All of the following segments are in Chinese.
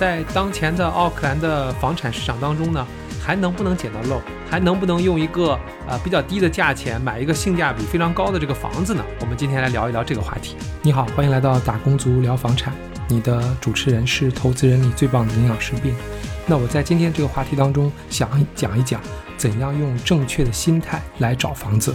在当前的奥克兰的房产市场当中呢，还能不能捡到漏？还能不能用一个呃比较低的价钱买一个性价比非常高的这个房子呢？我们今天来聊一聊这个话题。你好，欢迎来到打工族聊房产，你的主持人是投资人里最棒的营养师病。那我在今天这个话题当中想讲一讲，怎样用正确的心态来找房子。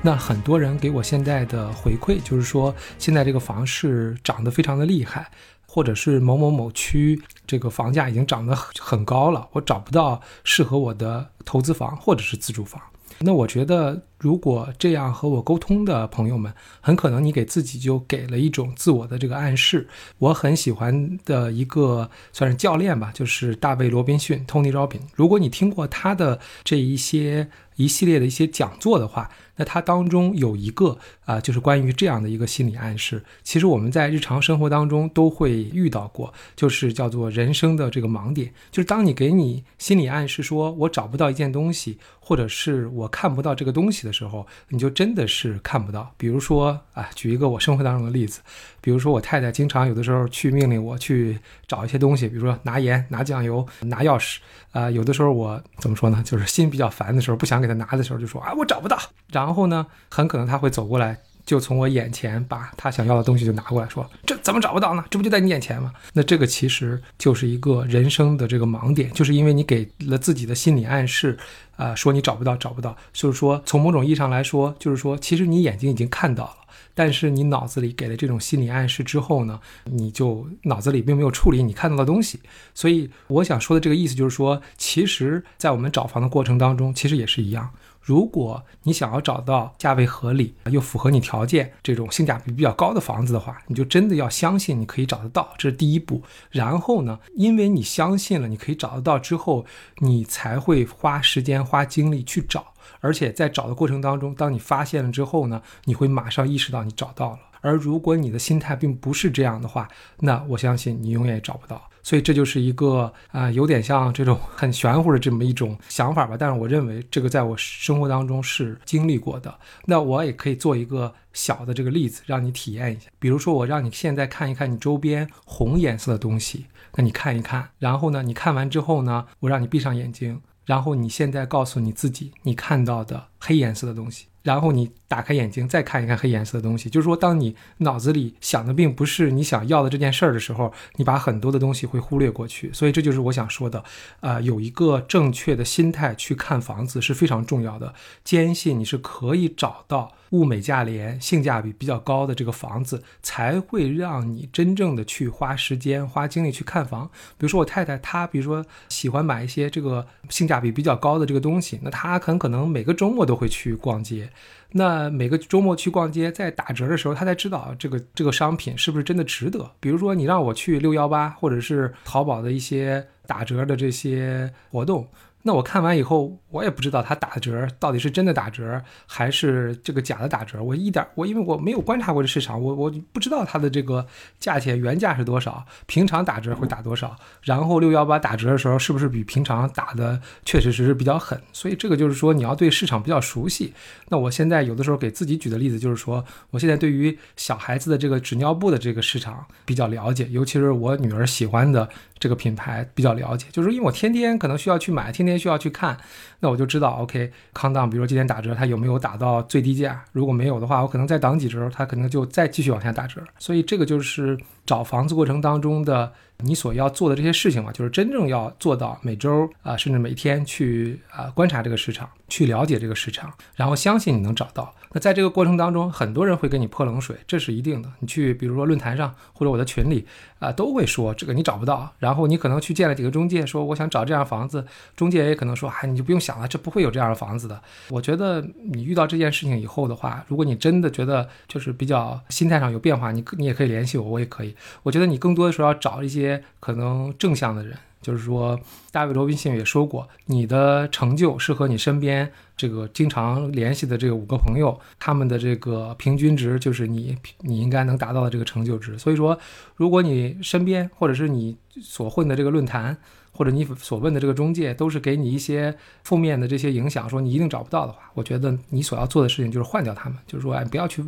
那很多人给我现在的回馈就是说，现在这个房市涨得非常的厉害。或者是某某某区这个房价已经涨得很很高了，我找不到适合我的投资房或者是自住房。那我觉得，如果这样和我沟通的朋友们，很可能你给自己就给了一种自我的这个暗示。我很喜欢的一个算是教练吧，就是大卫·罗宾逊 （Tony Robbins）。如果你听过他的这一些一系列的一些讲座的话，那他当中有一个啊，就是关于这样的一个心理暗示。其实我们在日常生活当中都会遇到过，就是叫做人生的这个盲点。就是当你给你心理暗示说我找不到一件东西，或者是我看不到这个东西的时候，你就真的是看不到。比如说啊，举一个我生活当中的例子，比如说我太太经常有的时候去命令我去找一些东西，比如说拿盐、拿酱油、拿钥匙啊。有的时候我怎么说呢？就是心比较烦的时候，不想给他拿的时候，就说啊，我找不到。然后呢，很可能他会走过来，就从我眼前把他想要的东西就拿过来，说：“这怎么找不到呢？这不就在你眼前吗？”那这个其实就是一个人生的这个盲点，就是因为你给了自己的心理暗示，啊，说你找不到，找不到，就是说从某种意义上来说，就是说其实你眼睛已经看到了。但是你脑子里给了这种心理暗示之后呢，你就脑子里并没有处理你看到的东西。所以我想说的这个意思就是说，其实，在我们找房的过程当中，其实也是一样。如果你想要找到价位合理又符合你条件、这种性价比比较高的房子的话，你就真的要相信你可以找得到，这是第一步。然后呢，因为你相信了你可以找得到之后，你才会花时间、花精力去找。而且在找的过程当中，当你发现了之后呢，你会马上意识到你找到了。而如果你的心态并不是这样的话，那我相信你永远也找不到。所以这就是一个啊，有点像这种很玄乎的这么一种想法吧。但是我认为这个在我生活当中是经历过的。那我也可以做一个小的这个例子，让你体验一下。比如说，我让你现在看一看你周边红颜色的东西，那你看一看。然后呢，你看完之后呢，我让你闭上眼睛。然后你现在告诉你自己，你看到的黑颜色的东西。然后你打开眼睛再看一看黑颜色的东西，就是说，当你脑子里想的并不是你想要的这件事儿的时候，你把很多的东西会忽略过去。所以这就是我想说的，啊，有一个正确的心态去看房子是非常重要的。坚信你是可以找到。物美价廉、性价比比较高的这个房子，才会让你真正的去花时间、花精力去看房。比如说我太太，她比如说喜欢买一些这个性价比比较高的这个东西，那她很可能每个周末都都会去逛街。那每个周末去逛街，在打折的时候，他才知道这个这个商品是不是真的值得。比如说你让我去六幺八，或者是淘宝的一些打折的这些活动。那我看完以后，我也不知道它打折到底是真的打折还是这个假的打折。我一点我因为我没有观察过这市场，我我不知道它的这个价钱原价是多少，平常打折会打多少，然后六幺八打折的时候是不是比平常打的确实是比较狠。所以这个就是说你要对市场比较熟悉。那我现在有的时候给自己举的例子就是说，我现在对于小孩子的这个纸尿布的这个市场比较了解，尤其是我女儿喜欢的。这个品牌比较了解，就是因为我天天可能需要去买，天天需要去看，那我就知道，OK，康当，比如说今天打折，它有没有打到最低价？如果没有的话，我可能再等几折，它可能就再继续往下打折。所以这个就是找房子过程当中的你所要做的这些事情嘛，就是真正要做到每周啊，甚至每天去啊观察这个市场，去了解这个市场，然后相信你能找到。那在这个过程当中，很多人会给你泼冷水，这是一定的。你去，比如说论坛上或者我的群里啊，都会说这个你找不到。然后你可能去见了几个中介，说我想找这样房子，中介也可能说，哎，你就不用想了，这不会有这样的房子的。我觉得你遇到这件事情以后的话，如果你真的觉得就是比较心态上有变化，你你也可以联系我，我也可以。我觉得你更多的时候要找一些可能正向的人。就是说，大卫·罗宾逊也说过，你的成就是和你身边这个经常联系的这个五个朋友他们的这个平均值，就是你你应该能达到的这个成就值。所以说，如果你身边或者是你所混的这个论坛，或者你所问的这个中介都是给你一些负面的这些影响，说你一定找不到的话，我觉得你所要做的事情就是换掉他们，就是说，哎，不要去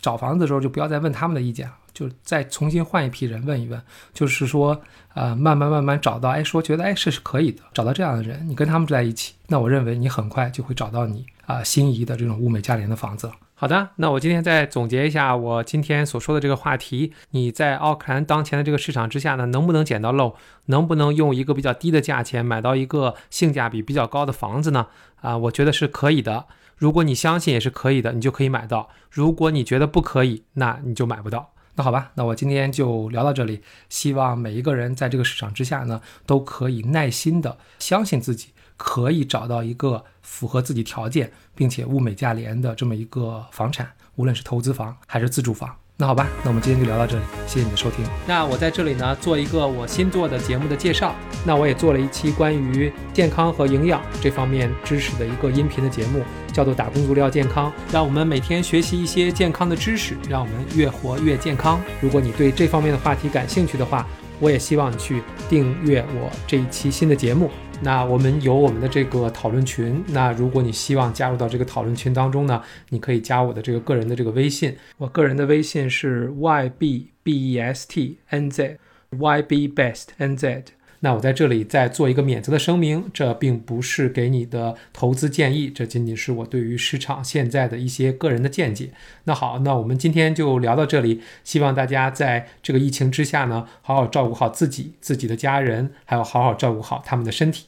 找房子的时候就不要再问他们的意见了，就再重新换一批人问一问，就是说，呃，慢慢慢慢找到，哎，说觉得哎是是可以的，找到这样的人，你跟他们在一起，那我认为你很快就会找到你啊心仪的这种物美价廉的房子。好的，那我今天再总结一下我今天所说的这个话题，你在奥克兰当前的这个市场之下呢，能不能捡到漏？能不能用一个比较低的价钱买到一个性价比比较高的房子呢？啊，我觉得是可以的。如果你相信也是可以的，你就可以买到；如果你觉得不可以，那你就买不到。那好吧，那我今天就聊到这里。希望每一个人在这个市场之下呢，都可以耐心的相信自己，可以找到一个符合自己条件并且物美价廉的这么一个房产，无论是投资房还是自住房。那好吧，那我们今天就聊到这里，谢谢你的收听。那我在这里呢，做一个我新做的节目的介绍。那我也做了一期关于健康和营养这方面知识的一个音频的节目，叫做《打工族聊健康》，让我们每天学习一些健康的知识，让我们越活越健康。如果你对这方面的话题感兴趣的话，我也希望你去订阅我这一期新的节目。那我们有我们的这个讨论群，那如果你希望加入到这个讨论群当中呢，你可以加我的这个个人的这个微信，我个人的微信是 y b b e s t n z y b best n z。那我在这里再做一个免责的声明，这并不是给你的投资建议，这仅仅是我对于市场现在的一些个人的见解。那好，那我们今天就聊到这里，希望大家在这个疫情之下呢，好好照顾好自己、自己的家人，还要好好照顾好他们的身体。